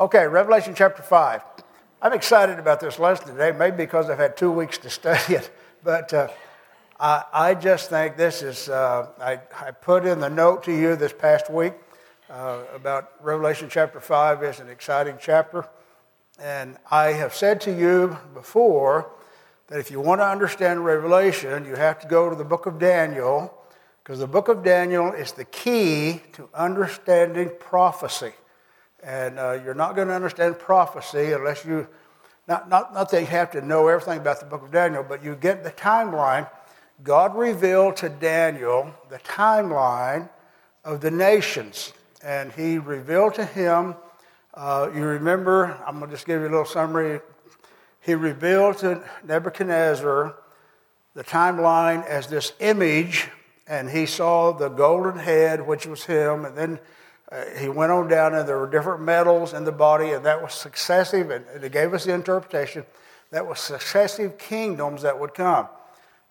Okay, Revelation chapter 5. I'm excited about this lesson today, maybe because I've had two weeks to study it, but uh, I, I, just think this is, uh, I, I, put in the note to you this past week uh, about Revelation chapter 5 is an exciting chapter. And I have said to you before that if you want to understand Revelation, you have to go to the book of Daniel, because the book of Daniel is the key to understanding prophecy. And uh, you're not going to understand prophecy unless you, not, not, not that you have to know everything about the book of Daniel, but you get the timeline. God revealed to Daniel the timeline of the nations. And he revealed to him, uh, you remember, I'm going to just give you a little summary. He revealed to Nebuchadnezzar the timeline as this image, and he saw the golden head, which was him, and then uh, he went on down, and there were different metals in the body, and that was successive, and it gave us the interpretation that was successive kingdoms that would come.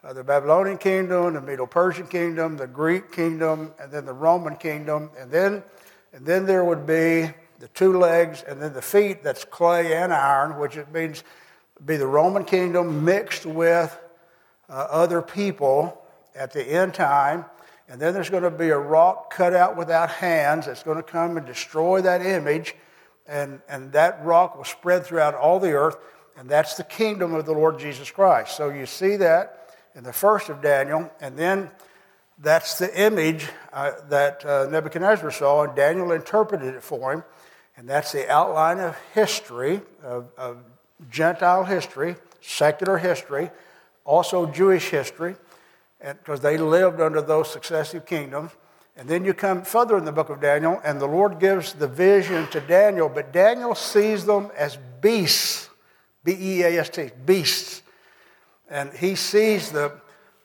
Uh, the Babylonian kingdom, the Medo Persian kingdom, the Greek kingdom, and then the Roman kingdom. And then, and then there would be the two legs and then the feet, that's clay and iron, which it means be the Roman kingdom mixed with uh, other people at the end time. And then there's going to be a rock cut out without hands that's going to come and destroy that image. And, and that rock will spread throughout all the earth. And that's the kingdom of the Lord Jesus Christ. So you see that in the first of Daniel. And then that's the image uh, that uh, Nebuchadnezzar saw, and Daniel interpreted it for him. And that's the outline of history, of, of Gentile history, secular history, also Jewish history because they lived under those successive kingdoms. And then you come further in the book of Daniel, and the Lord gives the vision to Daniel, but Daniel sees them as beasts, B E A S T, beasts. And he sees the,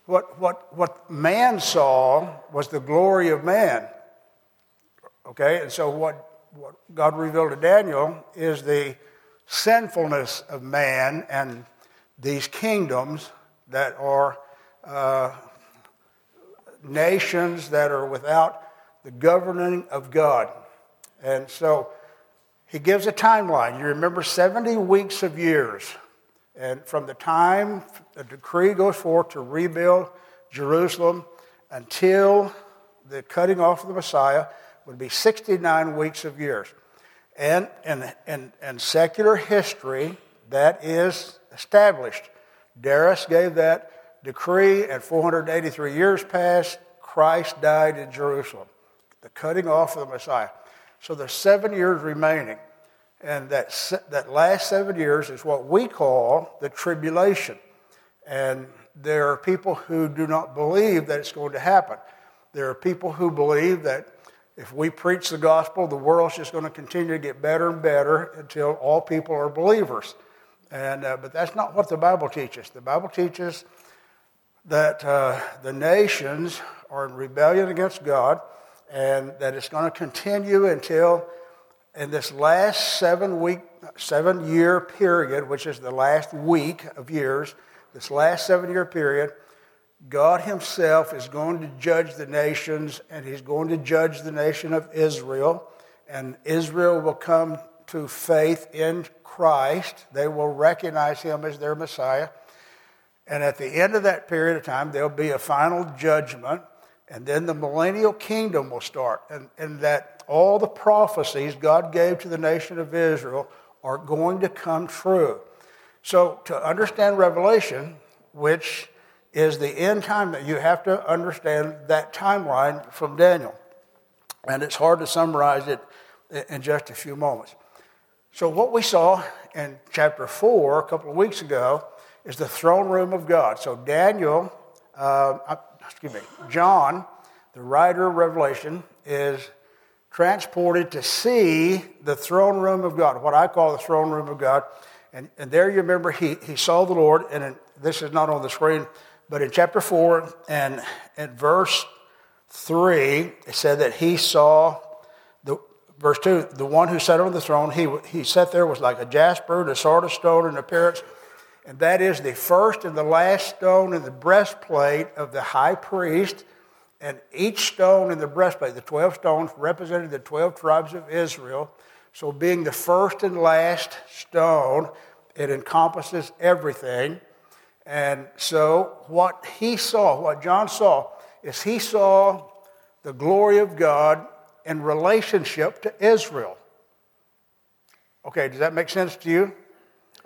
what, what, what man saw was the glory of man. Okay, and so what, what God revealed to Daniel is the sinfulness of man and these kingdoms that are uh, nations that are without the governing of God. And so he gives a timeline. You remember 70 weeks of years. And from the time the decree goes forth to rebuild Jerusalem until the cutting off of the Messiah would be 69 weeks of years. And in, in, in secular history, that is established. Darius gave that decree, and 483 years passed, Christ died in Jerusalem, the cutting off of the Messiah. So there's seven years remaining. And that, that last seven years is what we call the tribulation. And there are people who do not believe that it's going to happen. There are people who believe that if we preach the gospel, the world's just going to continue to get better and better until all people are believers. And, uh, but that's not what the Bible teaches. The Bible teaches that uh, the nations are in rebellion against God and that it's going to continue until in this last seven week, seven year period, which is the last week of years, this last seven year period, God Himself is going to judge the nations and He's going to judge the nation of Israel. And Israel will come to faith in Christ. They will recognize Him as their Messiah. And at the end of that period of time, there'll be a final judgment, and then the millennial kingdom will start. And, and that all the prophecies God gave to the nation of Israel are going to come true. So, to understand Revelation, which is the end time, that you have to understand that timeline from Daniel. And it's hard to summarize it in just a few moments. So, what we saw in chapter 4 a couple of weeks ago is the throne room of God. So Daniel, uh, uh, excuse me, John, the writer of Revelation, is transported to see the throne room of God, what I call the throne room of God. And, and there you remember he, he saw the Lord, and in, this is not on the screen, but in chapter 4 and in verse 3, it said that he saw, the, verse 2, the one who sat on the throne, he, he sat there was like a jasper and a of stone in appearance and that is the first and the last stone in the breastplate of the high priest. And each stone in the breastplate, the 12 stones, represented the 12 tribes of Israel. So, being the first and last stone, it encompasses everything. And so, what he saw, what John saw, is he saw the glory of God in relationship to Israel. Okay, does that make sense to you?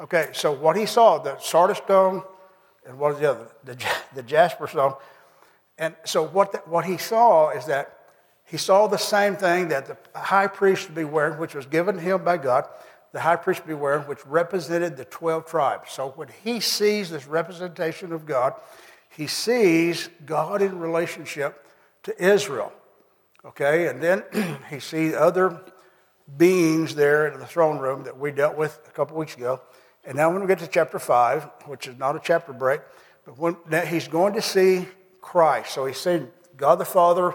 Okay, so what he saw, the sardius stone, and what was the other? The, the jasper stone. And so what, the, what he saw is that he saw the same thing that the high priest would be wearing, which was given him by God. The high priest would be wearing, which represented the 12 tribes. So when he sees this representation of God, he sees God in relationship to Israel. Okay, and then he sees other beings there in the throne room that we dealt with a couple weeks ago. And now when we get to chapter 5, which is not a chapter break, but when he's going to see Christ. So he's seen God the Father,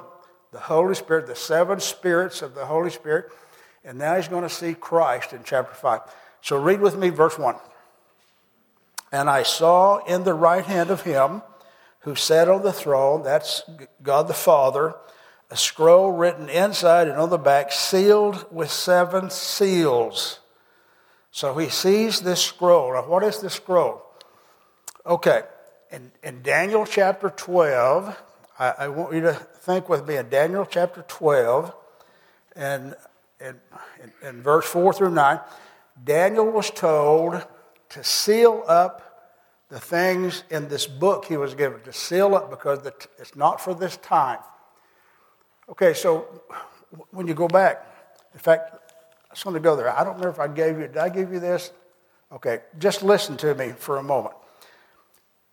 the Holy Spirit, the seven spirits of the Holy Spirit, and now he's going to see Christ in chapter 5. So read with me verse 1. And I saw in the right hand of him who sat on the throne, that's God the Father, a scroll written inside and on the back, sealed with seven seals. So he sees this scroll. Now, what is the scroll? Okay, in, in Daniel chapter 12, I, I, want you to think with me in Daniel chapter 12 and in, in, verse 4 through 9, Daniel was told to seal up the things in this book he was given, to seal up because it's not for this time. Okay, so when you go back, in fact, I just want to go there. I don't remember if I gave you, did I give you this? Okay, just listen to me for a moment.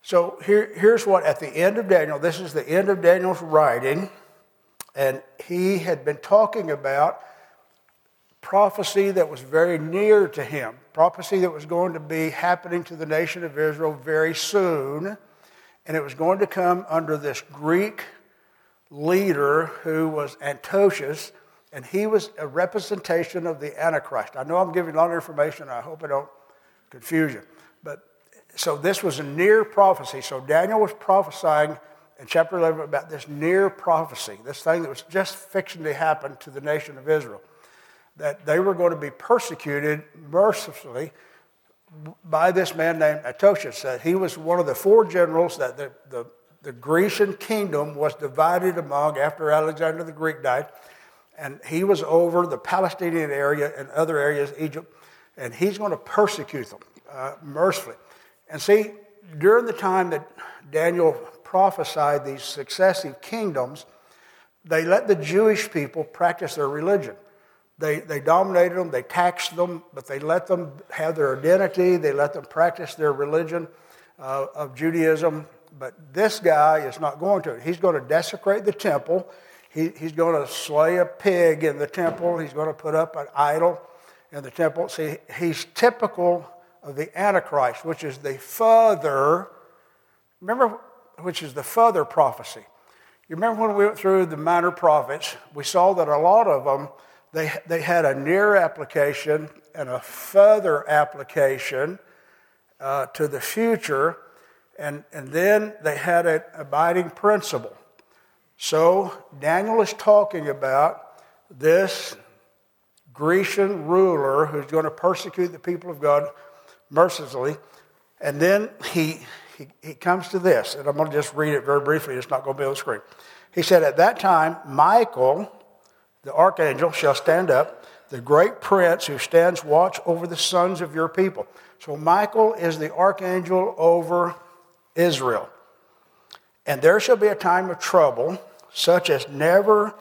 So here, here's what, at the end of Daniel, this is the end of Daniel's writing, and he had been talking about prophecy that was very near to him, prophecy that was going to be happening to the nation of Israel very soon, and it was going to come under this Greek leader who was Antiochus, and he was a representation of the Antichrist. I know I'm giving a lot of information, I hope I don't confuse you. But so this was a near prophecy. So Daniel was prophesying in chapter 11 about this near prophecy, this thing that was just fixing to happen to the nation of Israel that they were going to be persecuted mercifully by this man named Antiochus. That he was one of the four generals that the, the, the Grecian kingdom was divided among after Alexander the Greek died. And he was over the Palestinian area and other areas, Egypt, and he's going to persecute them uh, mercifully. And see, during the time that Daniel prophesied these successive kingdoms, they let the Jewish people practice their religion. They, they dominated them, they taxed them, but they let them have their identity, they let them practice their religion uh, of Judaism. But this guy is not going to. He's going to desecrate the temple. He, he's going to slay a pig in the temple. He's going to put up an idol in the temple. See, he's typical of the Antichrist, which is the further, remember, which is the further prophecy. You remember when we went through the minor prophets, we saw that a lot of them they, they had a near application and a further application uh, to the future, and, and then they had an abiding principle. So Daniel is talking about this Grecian ruler who's going to persecute the people of God mercilessly. And then he, he, he comes to this, and I'm going to just read it very briefly. It's not going to be on the screen. He said, At that time, Michael, the archangel shall stand up, the great prince who stands watch over the sons of your people. So Michael is the archangel over Israel. And there shall be a time of trouble, such as never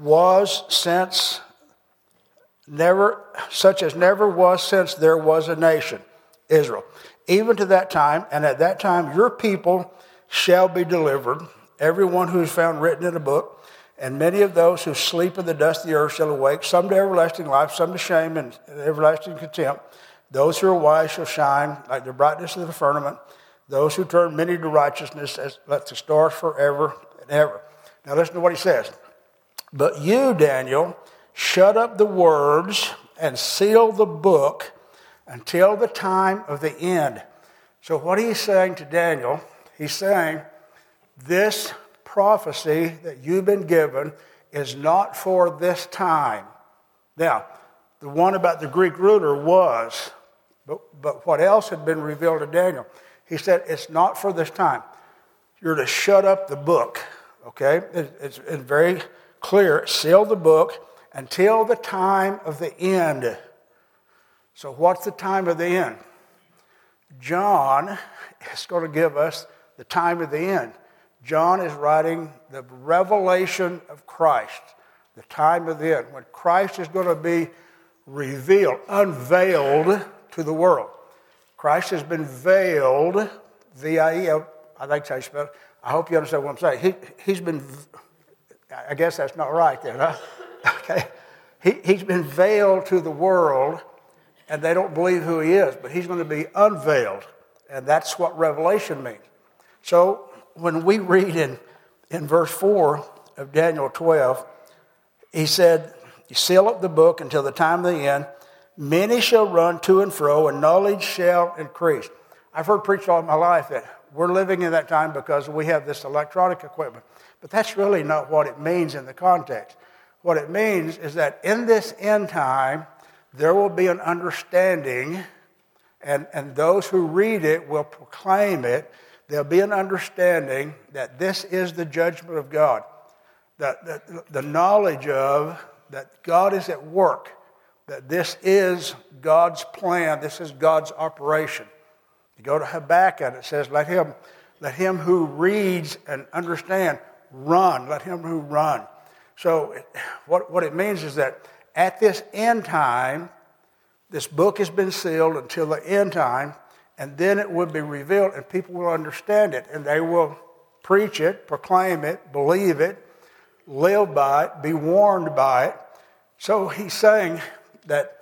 was since never such as never was since there was a nation, Israel. Even to that time, and at that time your people shall be delivered, everyone who is found written in a book and many of those who sleep in the dust of the earth shall awake, some to everlasting life, some to shame and everlasting contempt. Those who are wise shall shine like the brightness of the firmament. Those who turn many to righteousness, as let the stars forever and ever. Now listen to what he says. But you, Daniel, shut up the words and seal the book until the time of the end. So what he's saying to Daniel, he's saying, this prophecy that you've been given is not for this time. Now, the one about the Greek ruler was. But, but what else had been revealed to Daniel? He said, It's not for this time. You're to shut up the book, okay? It's, very clear. Seal the book until the time of the end. So, what's the time of the end? John is going to give us the time of the end. John is writing the revelation of Christ, the time of the end, when Christ is going to be revealed, unveiled to the world. Christ has been veiled, V-I-E, I think how you spell it. I hope you understand what I'm saying. He, he's been, I guess that's not right then, huh? Okay. He, he's been veiled to the world, and they don't believe who he is, but he's going to be unveiled. And that's what revelation means. So when we read in, in verse 4 of Daniel 12, he said, seal up the book until the time of the end. Many shall run to and fro, and knowledge shall increase. I've heard preached all my life that we're living in that time because we have this electronic equipment. But that's really not what it means in the context. What it means is that in this end time, there will be an understanding, and, and those who read it will proclaim it. There'll be an understanding that this is the judgment of God, that, that the knowledge of that God is at work, that this is God's plan, this is God's operation. You go to Habakkuk, and it says, Let him, let him who reads and understand run. Let him who run. So, what, what it means is that at this end time, this book has been sealed until the end time, and then it will be revealed, and people will understand it, and they will preach it, proclaim it, believe it, live by it, be warned by it. So he's saying that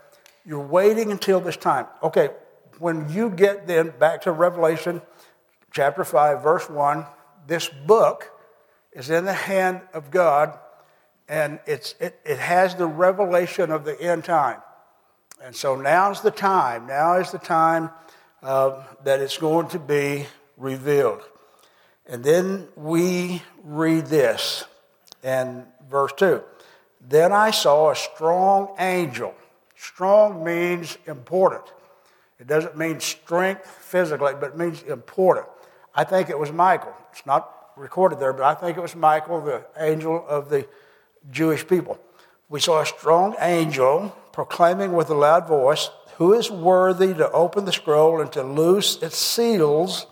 you're waiting until this time. Okay, when you get then back to Revelation chapter 5, verse 1, this book is in the hand of God and it's, it, it has the revelation of the end time. And so now's the time. Now is the time uh, that it's going to be revealed. And then we read this in verse 2. Then I saw a strong angel. Strong means important. It doesn't mean strength physically, but it means important. I think it was Michael. It's not recorded there, but I think it was Michael, the angel of the Jewish people. We saw a strong angel proclaiming with a loud voice, Who is worthy to open the scroll and to loose its seals?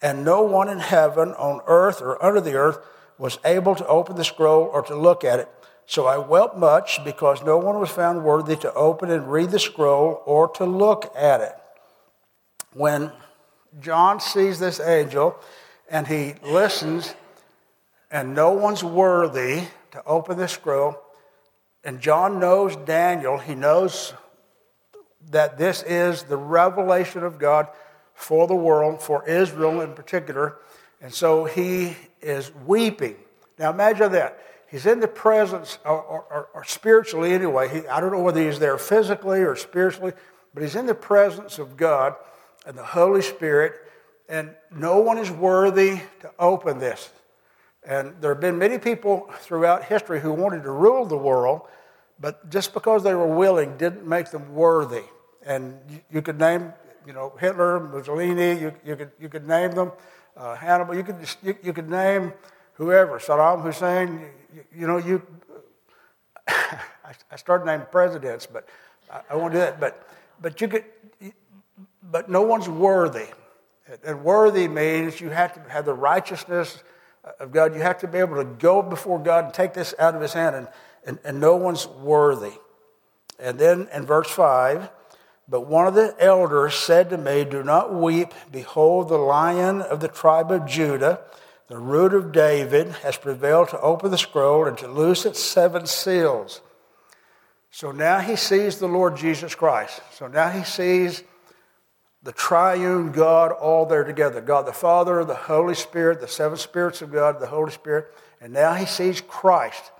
And no one in heaven, on earth, or under the earth was able to open the scroll or to look at it. So I wept much because no one was found worthy to open and read the scroll or to look at it. When John sees this angel and he listens, and no one's worthy to open the scroll. And John knows Daniel. He knows that this is the revelation of God for the world, for Israel in particular. And so he is weeping. Now imagine that. He's in the presence, or, or, or spiritually anyway. He, I don't know whether he's there physically or spiritually, but he's in the presence of God and the Holy Spirit, and no one is worthy to open this. And there have been many people throughout history who wanted to rule the world, but just because they were willing didn't make them worthy. And you, you could name, you know, Hitler, Mussolini, you, you, could, you could name them, uh, Hannibal, you could, you, you, could name whoever, Saddam Hussein, you, know, you. I started naming presidents, but I, I won't do that. But, but you could, but no one's worthy. And worthy means you have to have the righteousness of God. You have to be able to go before God and take this out of his hand, and, and, and no one's worthy. And then in verse 5, but one of the elders said to me, Do not weep. Behold, the lion of the tribe of Judah, the root of David, has prevailed to open the scroll and to loose its seven seals. So now he sees the Lord Jesus Christ. So now he sees the triune God all there together God the Father, the Holy Spirit, the seven spirits of God, the Holy Spirit. And now he sees Christ.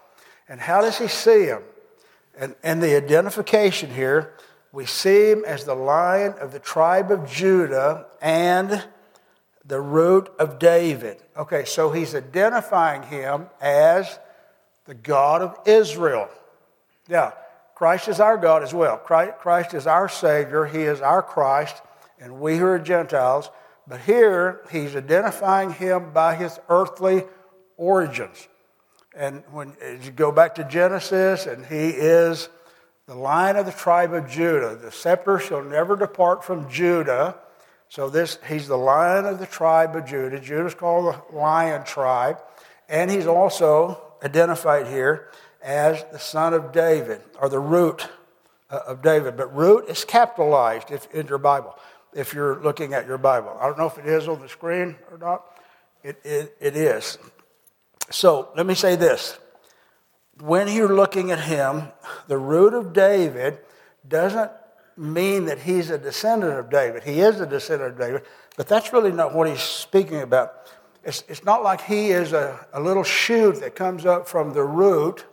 And how does he see him? And, and the identification here, we see him as the lion of the tribe of Judah and the root of David. Okay, so he's identifying him as the God of Israel. Now, Christ is our God as well. Christ is our Savior. He is our Christ, and we who are Gentiles. But here, he's identifying him by his earthly origins. And when you go back to Genesis, and he is the lion of the tribe of Judah. The scepter shall never depart from Judah. So this, he's the lion of the tribe of Judah. Judah's called the lion tribe. And he's also identified here as the son of David, or the root uh, of David. But root is capitalized if, in your Bible, if you're looking at your Bible. I don't know if it is on the screen or not. It, it, it is. So let me say this. When you're looking at him, the root of David doesn't mean that he's a descendant of David. He is a descendant of David, but that's really not what he's speaking about. It's, it's not like he is a, a little shoot that comes up from the root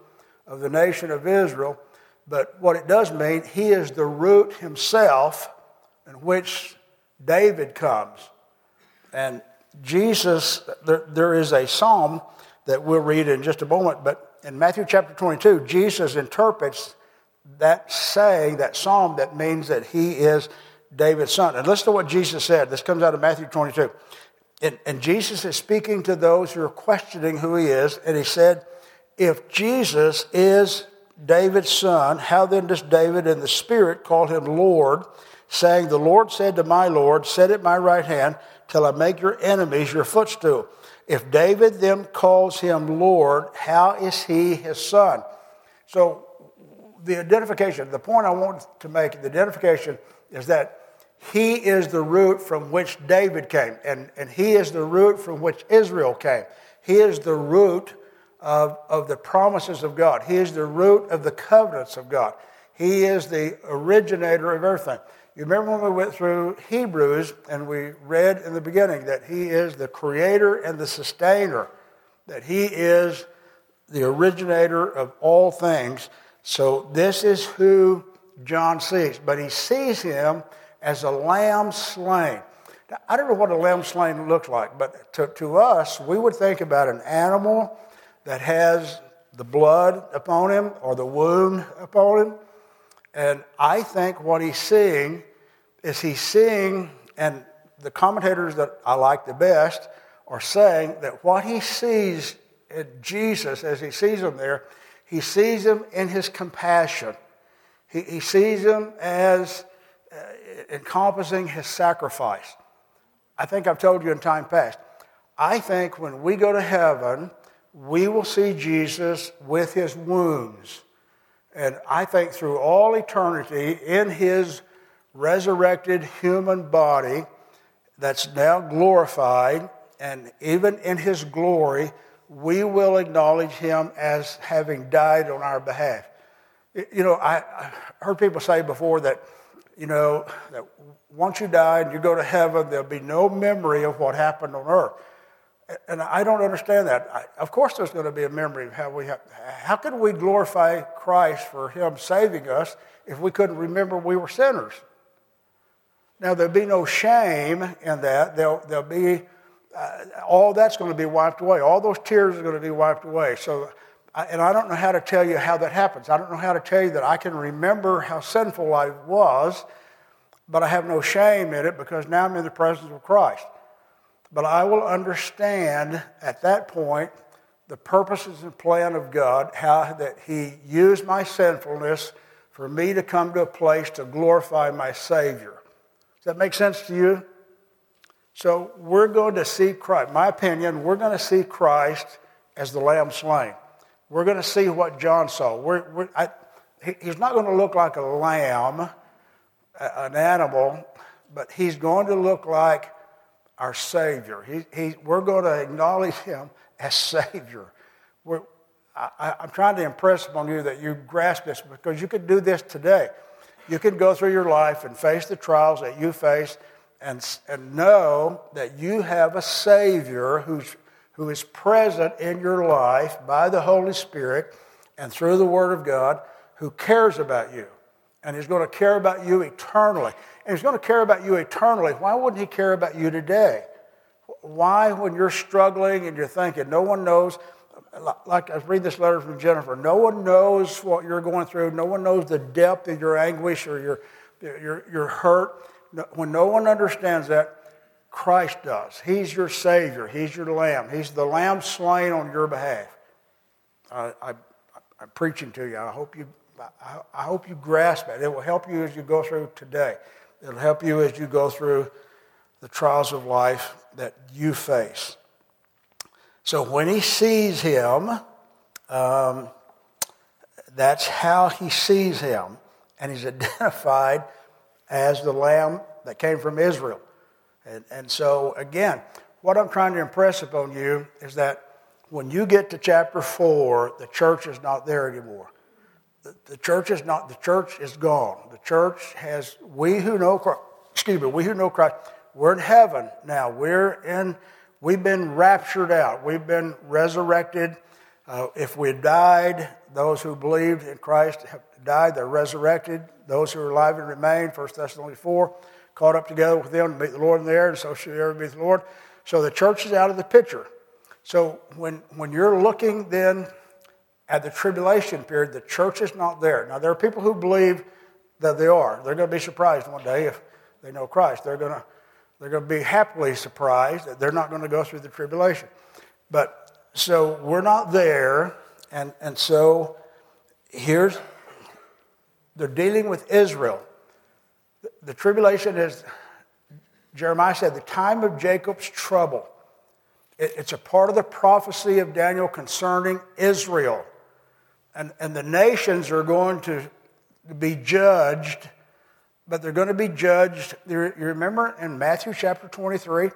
of the nation of Israel, but what it does mean, he is the root himself in which David comes. And Jesus, there, there is a psalm that we'll read in just a moment, but in Matthew chapter 22, Jesus interprets that saying, that psalm, that means that he is David's son. And listen to what Jesus said. This comes out of Matthew 22. And, and Jesus is speaking to those who are questioning who he is, and he said, If Jesus is David's son, how then does David in the Spirit call him Lord, saying, The Lord said to my Lord, Sit at my right hand till I make your enemies your footstool. If David then calls him Lord, how is he his son? So the identification, the point I want to make, the identification is that he is the root from which David came, and, and he is the root from which Israel came. He is the root of, of the promises of God. He is the root of the covenants of God. He is the originator of everything. You remember when we went through Hebrews and we read in the beginning that he is the creator and the sustainer, that he is the originator of all things. So this is who John sees, but he sees him as a lamb slain. Now, I don't know what a lamb slain looks like, but to, to us, we would think about an animal that has the blood upon him or the wound upon him. And I think what he's seeing is he's seeing, and the commentators that I like the best are saying that what he sees in Jesus as he sees him there, he sees him in his compassion. He, he sees him as uh, encompassing his sacrifice. I think I've told you in time past. I think when we go to heaven, we will see Jesus with his wounds. And I think through all eternity, in his resurrected human body that's now glorified, and even in his glory, we will acknowledge him as having died on our behalf. You know, I, I heard people say before that you know, that once you die and you go to heaven, there'll be no memory of what happened on earth. And I don't understand that. I, of course, there's going to be a memory of how we have. How could we glorify Christ for Him saving us if we couldn't remember we were sinners? Now, there'll be no shame in that. There'll, there'll be, uh, all that's going to be wiped away. All those tears are going to be wiped away. So and I don't know how to tell you how that happens. I don't know how to tell you that I can remember how sinful I was, but I have no shame in it because now I'm in the presence of Christ. But I will understand at that point the purposes and plan of God, how that He used my sinfulness for me to come to a place to glorify my Savior. Does that make sense to you? So we're going to see Christ. My opinion, we're going to see Christ as the Lamb slain. We're going to see what John saw. We're, we're, I, he's not going to look like a lamb, an animal, but he's going to look like our Savior. He, he, we're going to acknowledge him as Savior. We're, I, am trying to impress upon you that you grasp this because you could do this today. You can go through your life and face the trials that you face and, and know that you have a Savior who's who is present in your life by the Holy Spirit and through the Word of God, who cares about you. And He's going to care about you eternally. And He's going to care about you eternally. Why wouldn't He care about you today? Why, when you're struggling and you're thinking, no one knows? like I read this letter from Jennifer, no one knows what you're going through. No one knows the depth of your anguish or your, your, your hurt. When no one understands that, Christ does. He's your Savior. He's your Lamb. He's the Lamb slain on your behalf. I, I, am preaching to you. I hope you, I, I hope you grasp it. It will help you as you go through today. It'll help you as you go through the trials of life that you face. So when he sees him, um, that's how he sees him. And he's identified as the lamb that came from Israel. And, and so, again, what I'm trying to impress upon you is that when you get to chapter 4, the church is not there anymore. The, the church is not, the church is gone. The church has, we who know Christ, excuse me, we who know Christ, we're in heaven now. We're in We've been raptured out. We've been resurrected. Uh, if we died, those who believed in Christ have died. They're resurrected. Those who are alive and remain, 1 Thessalonians 4, caught up together with them to meet the Lord in the air, and so shall ever be the Lord. So the church is out of the picture. So when, when you're looking then at the tribulation period, the church is not there. Now, there are people who believe that they are. They're going to be surprised one day if they know Christ. They're going to they're going to be happily surprised that they're not going to go through the tribulation. But so we're not there, and, and so here's they're dealing with Israel. The, the tribulation is, Jeremiah said, the time of Jacob's trouble. It, it's a part of the prophecy of Daniel concerning Israel. And, and the nations are going to be judged but they're going to be judged. You remember in Matthew chapter 23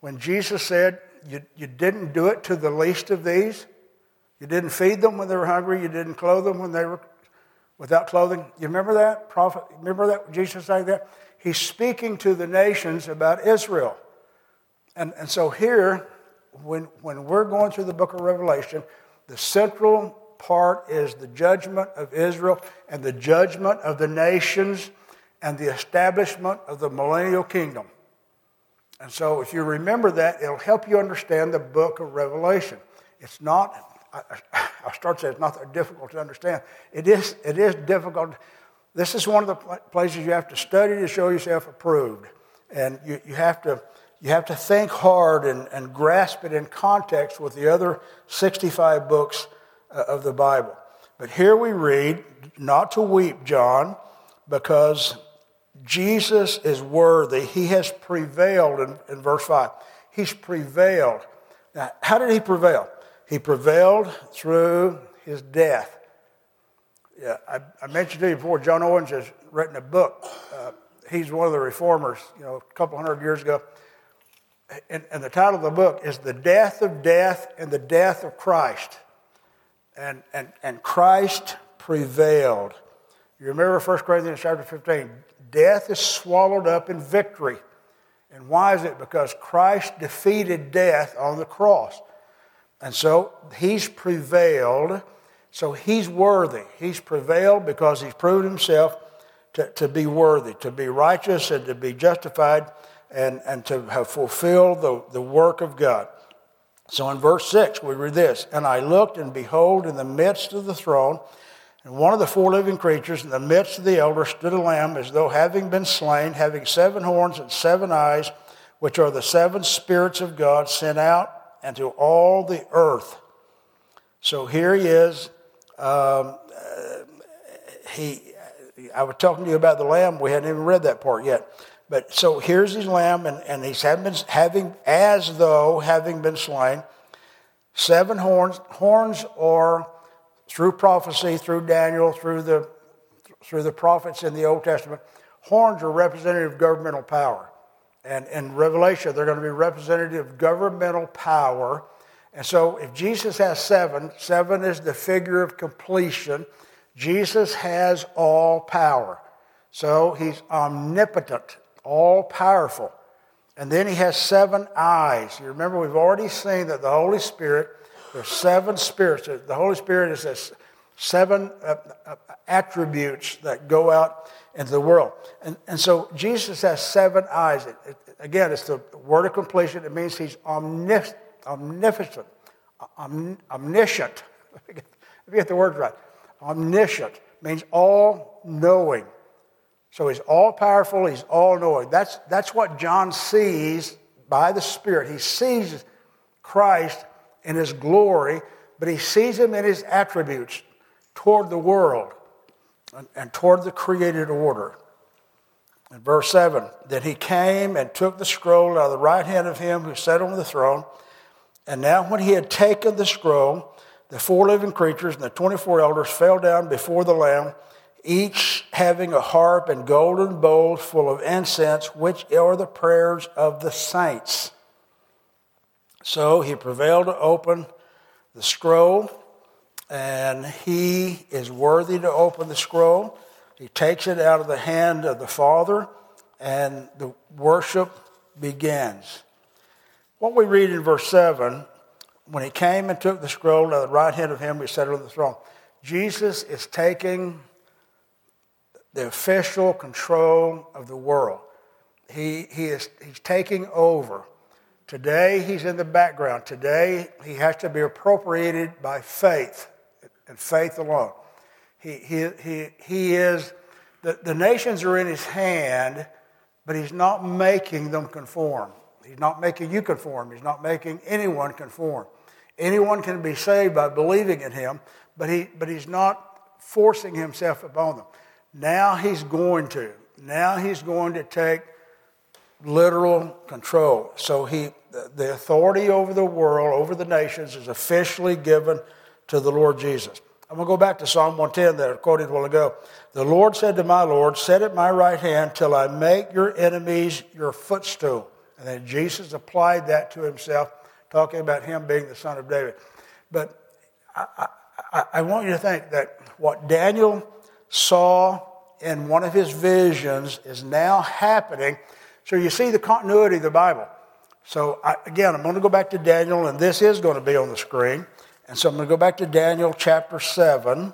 when Jesus said, you, you didn't do it to the least of these? You didn't feed them when they were hungry. You didn't clothe them when they were without clothing. You remember that? Prophet, remember that? Jesus saying that? He's speaking to the nations about Israel. And, and so here, when, when we're going through the book of Revelation, the central part is the judgment of Israel and the judgment of the nations and the establishment of the millennial kingdom. And so, if you remember that, it'll help you understand the book of Revelation. It's not, I, will start saying it's not that difficult to understand. It is, it is difficult. This is one of the places you have to study to show yourself approved. And you, you, have, to, you have to think hard and, and grasp it in context with the other 65 books uh, of the Bible. But here we read, not to weep, John, because Jesus is worthy. He has prevailed in, in verse 5. He's prevailed. Now, how did he prevail? He prevailed through his death. Yeah, I, I mentioned to you before, John Owens has written a book. Uh, he's one of the reformers, you know, a couple hundred years ago. And, and, the title of the book is The Death of Death and the Death of Christ. And, and, and Christ prevailed. You remember 1 Corinthians chapter 15 death is swallowed up in victory. And why is it? Because Christ defeated death on the cross. And so he's prevailed. So he's worthy. He's prevailed because he's proved himself to, to be worthy, to be righteous and to be justified and, and to have fulfilled the, the work of God. So in verse 6, we read this And I looked, and behold, in the midst of the throne, and one of the four living creatures in the midst of the elders stood a lamb as though having been slain, having seven horns and seven eyes, which are the seven spirits of God sent out into all the earth. So here he is. Um, uh, he, I was talking to you about the lamb. We hadn't even read that part yet. But so here's his lamb, and, and he's having, having, as though having been slain, seven horns. Horns are through prophecy, through Daniel, through the, through the prophets in the Old Testament, horns are representative of governmental power. And in Revelation, they're going to be representative of governmental power. And so if Jesus has seven, seven is the figure of completion. Jesus has all power. So he's omnipotent, all powerful. And then he has seven eyes. You remember, we've already seen that the Holy Spirit there's seven spirits. The Holy Spirit is this seven uh, uh, attributes that go out into the world. And, and so Jesus has seven eyes. It, it, again, it's the word of completion. It means he's omnif- omnificent, omniscient. Let me get the word right. Omniscient means all knowing. So he's all powerful, he's all knowing. That's, that's what John sees by the Spirit. He sees Christ in his glory, but he sees him in his attributes toward the world and, toward the created order. In verse 7, that he came and took the scroll out of the right hand of him who sat on the throne. And now, when he had taken the scroll, the four living creatures and the 24 elders fell down before the Lamb, each having a harp and golden bowls full of incense, which are the prayers of the saints. So he prevailed to open the scroll, and he is worthy to open the scroll. He takes it out of the hand of the Father, and the worship begins. What we read in verse 7 when he came and took the scroll at the right hand of him who sat on the throne, Jesus is taking the official control of the world. He, he is, he's taking over. Today, he's in the background. Today, he has to be appropriated by faith and faith alone. He, he, he, he is, the, the nations are in his hand, but he's not making them conform. He's not making you conform. He's not making anyone conform. Anyone can be saved by believing in him, but, he, but he's not forcing himself upon them. Now he's going to. Now he's going to take literal control. So he, the authority over the world, over the nations, is officially given to the Lord Jesus. I'm going to go back to Psalm 110 that I quoted a while ago. The Lord said to my Lord, Sit at my right hand till I make your enemies your footstool. And then Jesus applied that to himself, talking about him being the son of David. But I, I, I want you to think that what Daniel saw in one of his visions is now happening. So you see the continuity of the Bible. So I, again, I'm going to go back to Daniel, and this is going to be on the screen. And so I'm going to go back to Daniel chapter 7.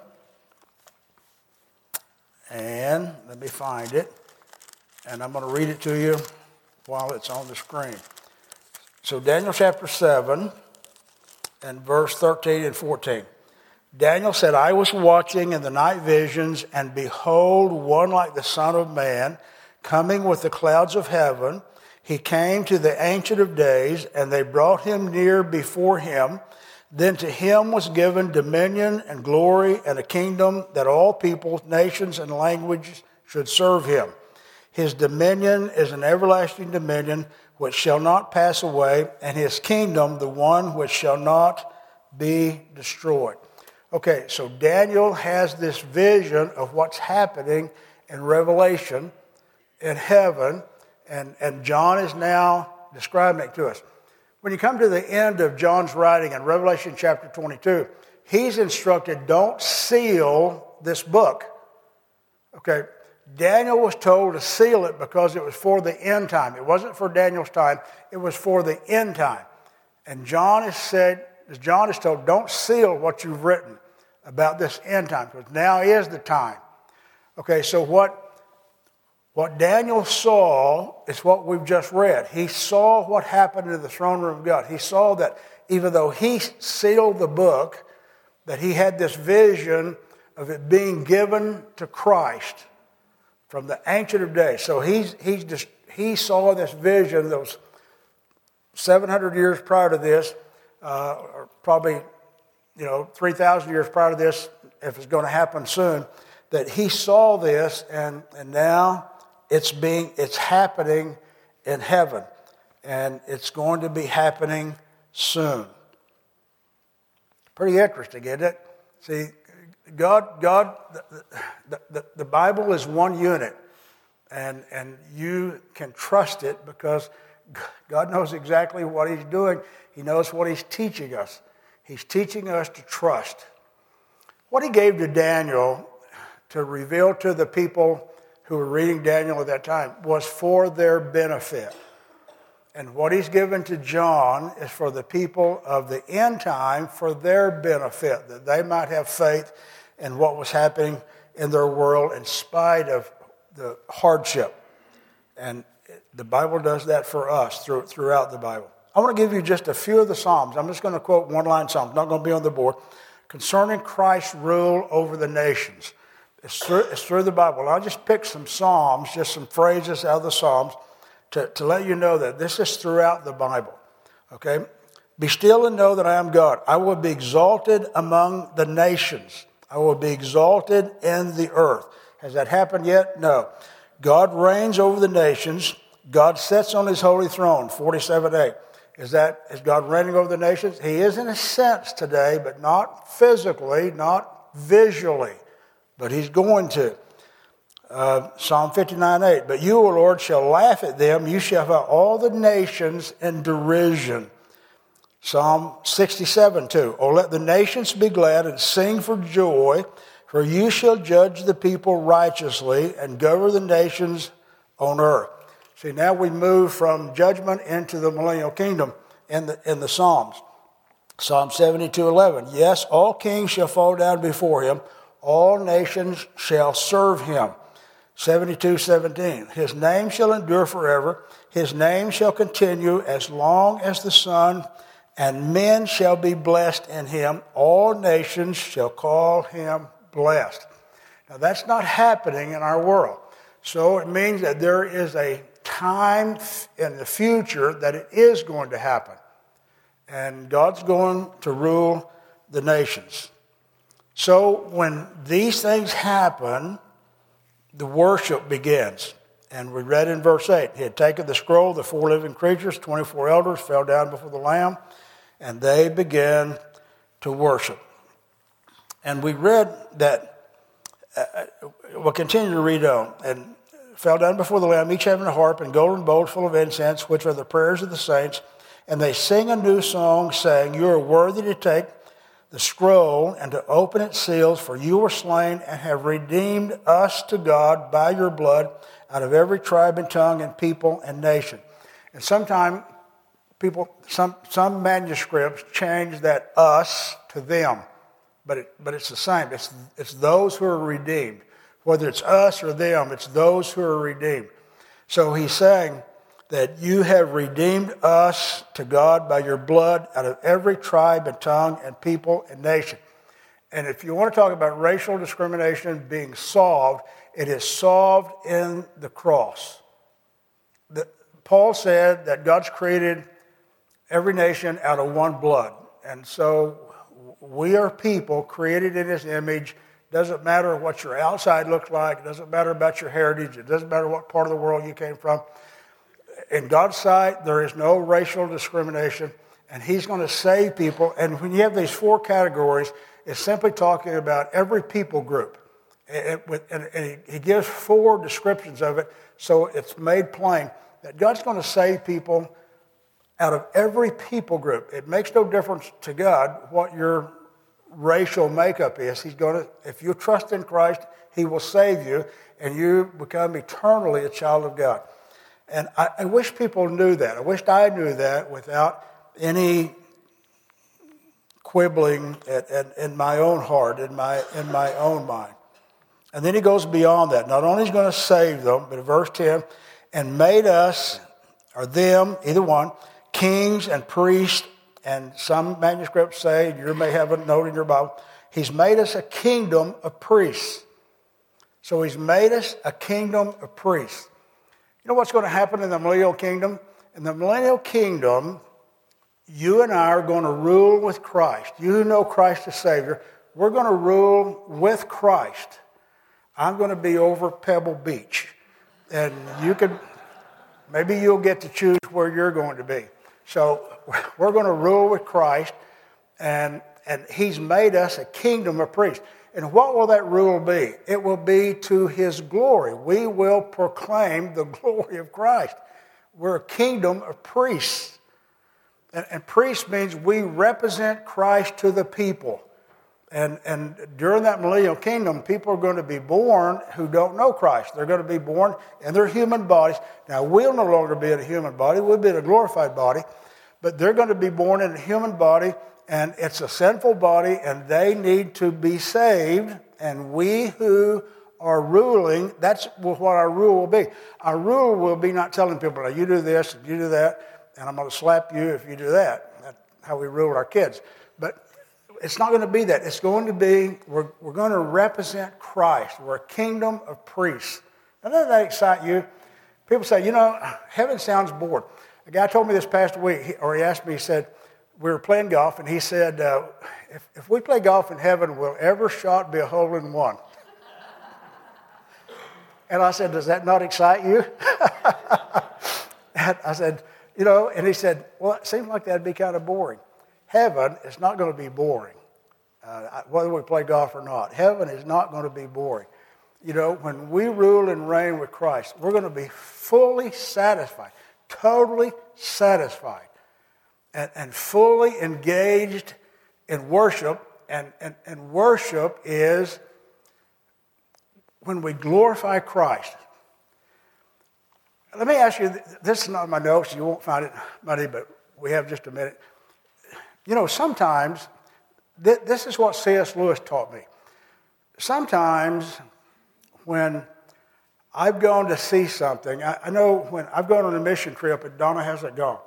And let me find it. And I'm going to read it to you while it's on the screen. So, Daniel chapter 7 and verse 13 and 14. Daniel said, I was watching in the night visions, and behold, one like the Son of Man coming with the clouds of heaven. He came to the Ancient of Days, and they brought him near before him. Then to him was given dominion and glory and a kingdom that all peoples, nations, and languages should serve him. His dominion is an everlasting dominion which shall not pass away, and his kingdom the one which shall not be destroyed. Okay, so Daniel has this vision of what's happening in Revelation in heaven, and, and John is now describing it to us. When you come to the end of John's writing in Revelation chapter 22, he's instructed don't seal this book. Okay, Daniel was told to seal it because it was for the end time. It wasn't for Daniel's time, it was for the end time. And John is said, John is told, don't seal what you've written about this end time, because now is the time. Okay, so what what Daniel saw is what we've just read. He saw what happened in the throne room of God. He saw that even though he sealed the book, that he had this vision of it being given to Christ from the Ancient of Days. So he's, he's just, he saw this vision that was 700 years prior to this, uh, or probably you know 3,000 years prior to this, if it's going to happen soon, that he saw this, and, and now it's being it's happening in heaven and it's going to be happening soon. Pretty interesting isn't it? See god god the, the, the bible is one unit and and you can trust it because god knows exactly what he's doing. He knows what he's teaching us. He's teaching us to trust. What he gave to daniel to reveal to the people who were reading Daniel at that time was for their benefit. And what he's given to John is for the people of the end time for their benefit, that they might have faith in what was happening in their world in spite of the hardship. And the Bible does that for us through, throughout the Bible. I want to give you just a few of the Psalms. I'm just going to quote one line Psalms, not going to be on the board, concerning Christ's rule over the nations. It's through, it's through the Bible. I'll just pick some Psalms, just some phrases out of the Psalms to, to let you know that this is throughout the Bible. Okay? Be still and know that I am God. I will be exalted among the nations. I will be exalted in the earth. Has that happened yet? No. God reigns over the nations. God sits on his holy throne, 47 8. Is that is God reigning over the nations? He is in a sense today, but not physically, not visually, but he's going to. Uh, Psalm 59 8. But you, O Lord, shall laugh at them. You shall have all the nations in derision. Psalm 67 2. Oh, let the nations be glad and sing for joy, for you shall judge the people righteously and govern the nations on earth. See, now we move from judgment into the millennial kingdom in the, in the Psalms. Psalm 72 11. Yes, all kings shall fall down before him, all nations shall serve him. 72 17. His name shall endure forever, his name shall continue as long as the sun and men shall be blessed in him. All nations shall call him blessed. Now, that's not happening in our world. So it means that there is a time in the future that it is going to happen. And God's going to rule the nations. So when these things happen, the worship begins. And we read in verse 8 He had taken the scroll, the four living creatures, 24 elders fell down before the Lamb and they began to worship. And we read that, uh, we'll continue to read on, and fell down before the Lamb, each having a harp and golden bowls full of incense, which are the prayers of the saints. And they sing a new song, saying, You are worthy to take the scroll and to open its seals, for you were slain and have redeemed us to God by your blood out of every tribe and tongue and people and nation. And sometimes people, some, some manuscripts change that us to them, but, it, but it's the same. It's, it's those who are redeemed. Whether it's us or them, it's those who are redeemed. So he's saying that you have redeemed us to God by your blood out of every tribe and tongue and people and nation. And if you want to talk about racial discrimination being solved, it is solved in the cross. The, Paul said that God's created every nation out of one blood. And so we are people created in his image. Doesn't matter what your outside looks like, it doesn't matter about your heritage, it doesn't matter what part of the world you came from. In God's sight, there is no racial discrimination, and he's going to save people. And when you have these four categories, it's simply talking about every people group. And, he gives four descriptions of it, so it's made plain that God's going to save people out of every people group. It makes no difference to God what your racial makeup is. He's going to, if you trust in Christ, He will save you, and you become eternally a child of God. And I, I wish people knew that. I wished I knew that without any quibbling at, at, in my own heart, in my, in my own mind. And then he goes beyond that. Not only is going to save them, but in verse 10, and made us, or them, either one, kings and priests, and some manuscripts say, you may have a note in your Bible, he's made us a kingdom of priests. So he's made us a kingdom of priests. You know what's going to happen in the millennial kingdom? In the millennial kingdom, you and I are going to rule with Christ. You who know Christ as Savior, we're going to rule with Christ. I'm going to be over Pebble Beach. And you could, maybe you'll get to choose where you're going to be. So we're going to rule with Christ, and, and He's made us a kingdom of priests. And what will that rule be? It will be to His glory. We will proclaim the glory of Christ. We're a kingdom of priests. And, and priest means we represent Christ to the people. And, and during that millennial kingdom, people are going to be born who don't know Christ. They're going to be born in their human bodies. Now, we'll no longer be in a human body, we'll be in a glorified body, but they're going to be born in a human body, and it's a sinful body, and they need to be saved. And we who are ruling, that's what our rule will be. Our rule will be not telling people, you do this and you do that. and I'm going to slap you if you do that. That's how we rule our kids. But it's not going to be that. It's going to be, we're, we're going to represent Christ. We're a kingdom of priests. Now, doesn't that excite you? People say, you know, heaven sounds bored. A guy told me this past week, or he asked me, he said, we were playing golf, and he said, uh, if, if we play golf in heaven, will every shot be a hole in one? and I said, does that not excite you? I said, you know, and he said, well, it seems like that'd be kind of boring. Heaven is not going to be boring, uh, whether we play golf or not. Heaven is not going to be boring you know, when we rule and reign with Christ, we're going to be fully satisfied, totally satisfied, and, and fully engaged in worship. And, and, and worship is when we glorify Christ. Let me ask you this is not my notes, you won't find it muddy, but we have just a minute. You know, sometimes, this is what C.S. Lewis taught me. Sometimes when I've gone to see something, I, I, know when I've gone on a mission trip, and Donna hasn't gone.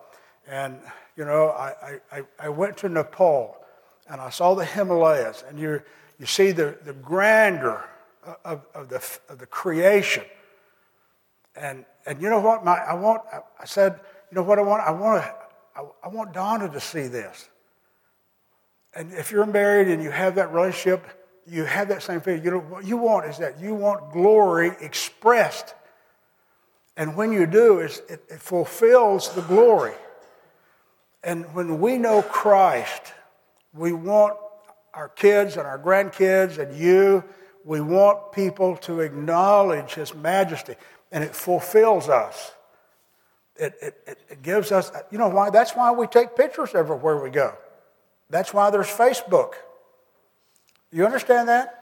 And, you know, I, I, I went to Nepal and I saw the Himalayas, and you, you see the, the grandeur of, of, the, of the creation. And, and you know what? My, I, want, I said, you know what I want? I want, I, I want Donna to see this. And if you're married and you have that relationship, you have that same feeling. You know, what you want is that you want glory expressed. And when you do, it, it fulfills the glory. And when we know Christ, we want our kids and our grandkids and you, we want people to acknowledge His majesty. And it fulfills us. It, it, it gives us, you know why? That's why we take pictures everywhere we go. That's why there's Facebook. You understand that?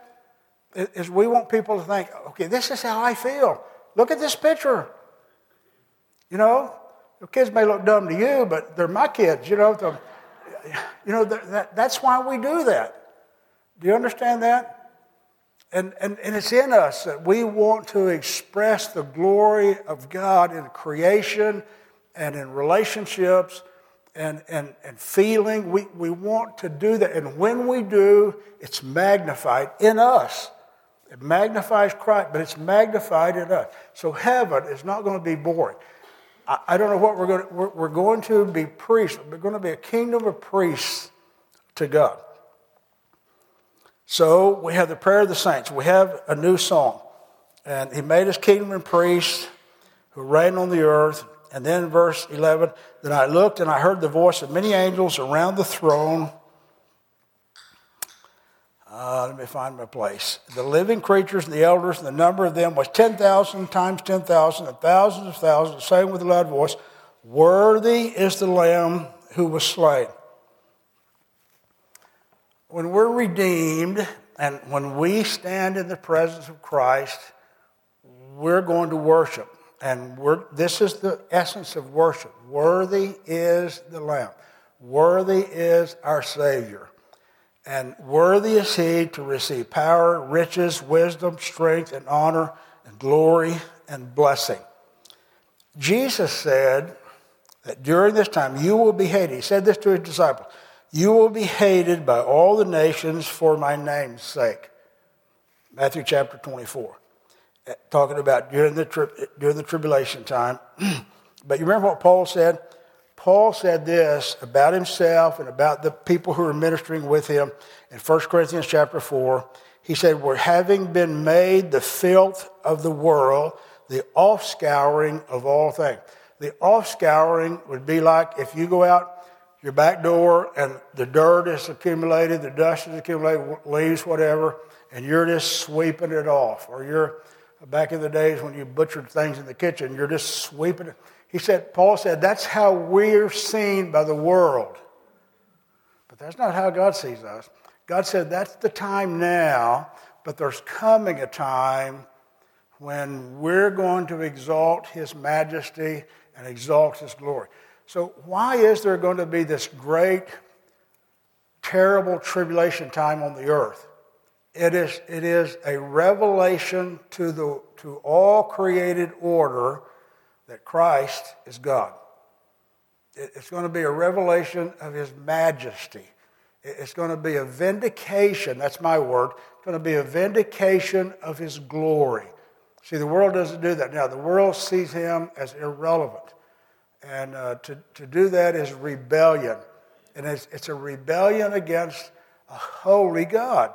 Is we want people to think, okay, this is how I feel. Look at this picture. You know, the kids may look dumb to you, but they're my kids. You know, you know that, that's why we do that. Do you understand that? And, and, and it's in us that we want to express the glory of God in creation and in relationships and, and, and feeling. We, we want to do that. And when we do, it's magnified in us. It magnifies Christ, but it's magnified in us. So heaven is not going to be boring. I, I don't know what we're going to, we're, we're going to be priests. We're going to be a kingdom of priests to God. So we have the prayer of the saints. We have a new song. And he made us kingdom and priests who reign on the earth. And then verse 11, then I looked and I heard the voice of many angels around the throne. Uh, let me find my place. The living creatures and the elders, and the number of them was 10,000 times 10,000, and thousands of thousands, saying with a loud voice, Worthy is the Lamb who was slain. When we're redeemed and when we stand in the presence of Christ, we're going to worship. And this is the essence of worship. Worthy is the Lamb. Worthy is our Savior. And worthy is He to receive power, riches, wisdom, strength, and honor, and glory, and blessing. Jesus said that during this time you will be hated. He said this to His disciples You will be hated by all the nations for my name's sake. Matthew chapter 24 eh, talking about during the, tri- during the tribulation time. but you remember what Paul said? Paul said this about himself and about the people who were ministering with him in 1 Corinthians chapter 4. He said, We're having been made the filth of the world, the offscouring of all things. The offscouring would be like if you go out your back door and the dirt is accumulated, the dust is accumulated, leaves, whatever, and you're just sweeping it off, or you're back in the days when you butchered things in the kitchen, you're just sweeping it. He said, Paul said, that's how we're seen by the world. But that's not how God sees us. God said, that's the time now, but there's coming a time when we're going to exalt his majesty and exalt his glory. So, why is there going to be this great, terrible tribulation time on the earth? It is, it is a revelation to, the, to all created order that Christ is God. It's going to be a revelation of his majesty. It's going to be a vindication, that's my word. It's going to be a vindication of his glory. See, the world doesn't do that. Now, the world sees him as irrelevant. And uh, to, to do that is rebellion. And it's, it's a rebellion against a holy God.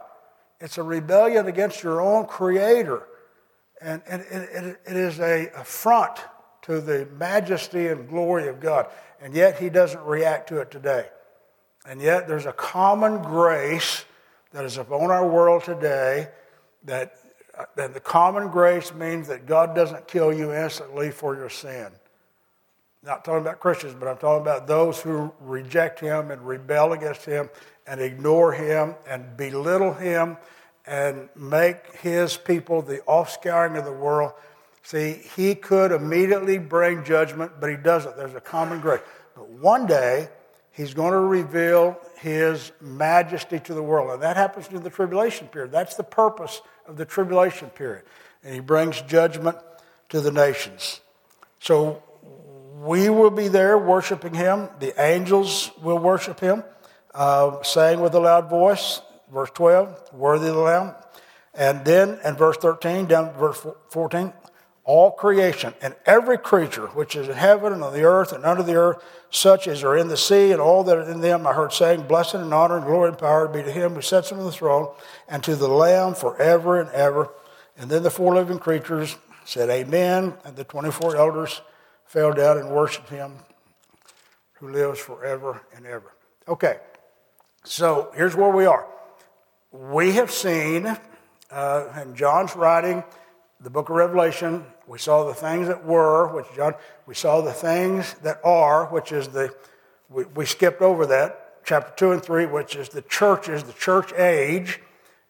It's a rebellion against your own creator. And, and it, it is a affront to the majesty and glory of God. And yet he doesn't react to it today. And yet there's a common grace that is upon our world today that, that the common grace means that God doesn't kill you instantly for your sin. Not talking about Christians, but I'm talking about those who reject him and rebel against him and ignore him and belittle him and make his people the offscouring of the world. See, he could immediately bring judgment, but he doesn't. There's a common grace. But one day, he's going to reveal his majesty to the world. And that happens in the tribulation period. That's the purpose of the tribulation period. And he brings judgment to the nations. So we will be there worshiping him. The angels will worship him, uh, saying with a loud voice, verse 12, worthy of the Lamb. And then in verse 13, down to verse 14, all creation and every creature which is in heaven and on the earth and under the earth, such as are in the sea and all that are in them, I heard saying, Blessing and honor and glory and power be to him who sits on the throne and to the Lamb forever and ever. And then the four living creatures said, Amen. And the 24 elders fell down and worshiped him who lives forever and ever. Okay, so here's where we are. We have seen, uh, in John's writing, the book of Revelation, we saw the things that were, which John, we saw the things that are, which is the, we, we skipped over that, chapter 2 and 3, which is the churches, the church age.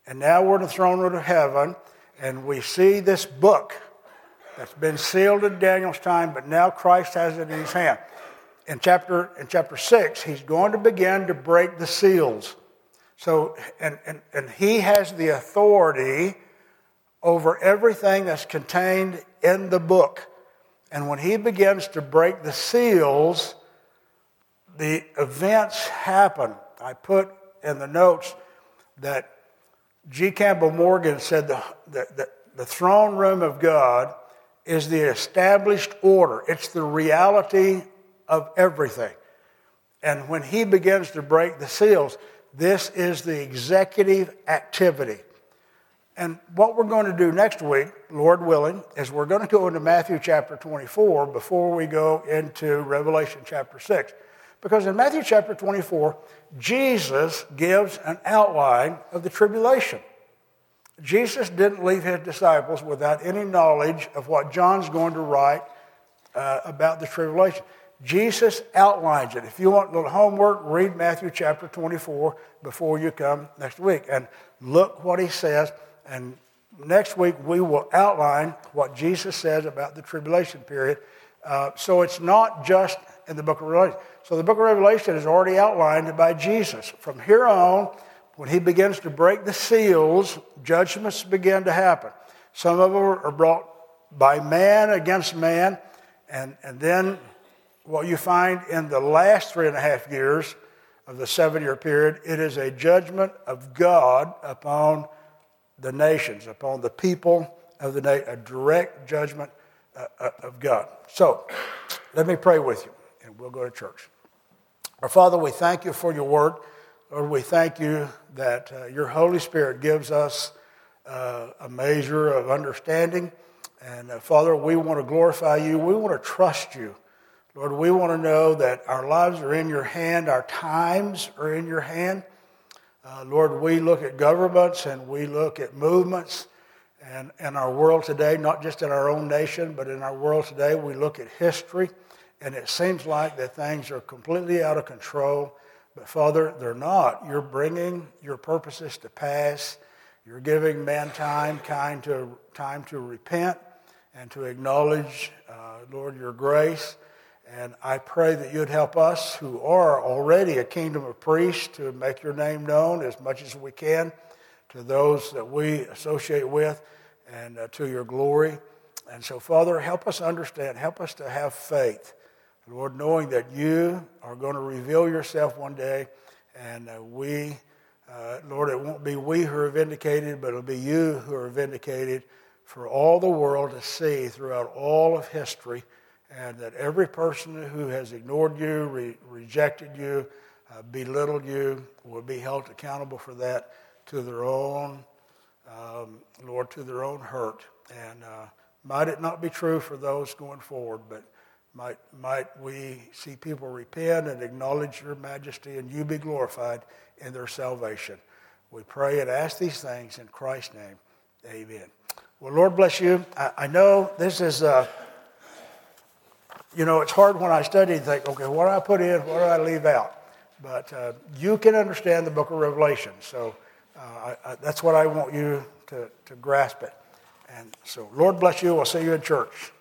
And now we're in the throne room of heaven, and we see this book that's been sealed in Daniel's time, but now Christ has it in his hand. In chapter, in chapter 6, he's going to begin to break the seals. So, and, and, and he has the authority over everything that's contained in the book. And when he begins to break the seals, the events happen. I put in the notes that G. Campbell Morgan said the, the, the, the throne room of God is the established order, it's the reality of everything. And when he begins to break the seals, this is the executive activity. And what we're going to do next week, Lord willing, is we're going to go into Matthew chapter 24 before we go into Revelation chapter 6. Because in Matthew chapter 24, Jesus gives an outline of the tribulation. Jesus didn't leave his disciples without any knowledge of what John's going to write uh, about the tribulation. Jesus outlines it. If you want a little homework, read Matthew chapter 24 before you come next week and look what he says. And next week we will outline what Jesus says about the tribulation period. Uh, so it's not just in the book of Revelation. So the book of Revelation is already outlined by Jesus. From here on, when he begins to break the seals, judgments begin to happen. Some of them are brought by man against man, and, and then what you find in the last three and a half years of the seven year period, it is a judgment of God upon the nations, upon the people of the nation, a direct judgment uh, uh, of God. So, let me pray with you, and we'll go to church. Our Father, we thank you for your word. Lord, we thank you that uh, your Holy Spirit gives us uh, a measure of understanding. And uh, Father, we want to glorify you. We want to trust you. Lord, we want to know that our lives are in your hand, our times are in your hand. Uh, Lord, we look at governments and we look at movements and in our world today, not just in our own nation, but in our world today, we look at history and it seems like that things are completely out of control. But Father, they're not. You're bringing your purposes to pass. You're giving mankind time to, time to repent and to acknowledge, uh, Lord, your grace. And I pray that you'd help us who are already a kingdom of priests to make your name known as much as we can to those that we associate with and uh, to your glory. And so, Father, help us understand, help us to have faith Lord, knowing that you are going to reveal yourself one day, and uh, we, uh, Lord, it won't be we who are vindicated, but it'll be you who are vindicated for all the world to see throughout all of history, and that every person who has ignored you, re- rejected you, uh, belittled you will be held accountable for that to their own, um, Lord, to their own hurt. And uh, might it not be true for those going forward, but might, might we see people repent and acknowledge your majesty and you be glorified in their salvation. We pray and ask these things in Christ's name. Amen. Well, Lord bless you. I, I know this is, uh, you know, it's hard when I study and think, okay, what do I put in? What do I leave out? But uh, you can understand the book of Revelation. So uh, I, I, that's what I want you to, to grasp it. And so, Lord bless you. I'll see you in church.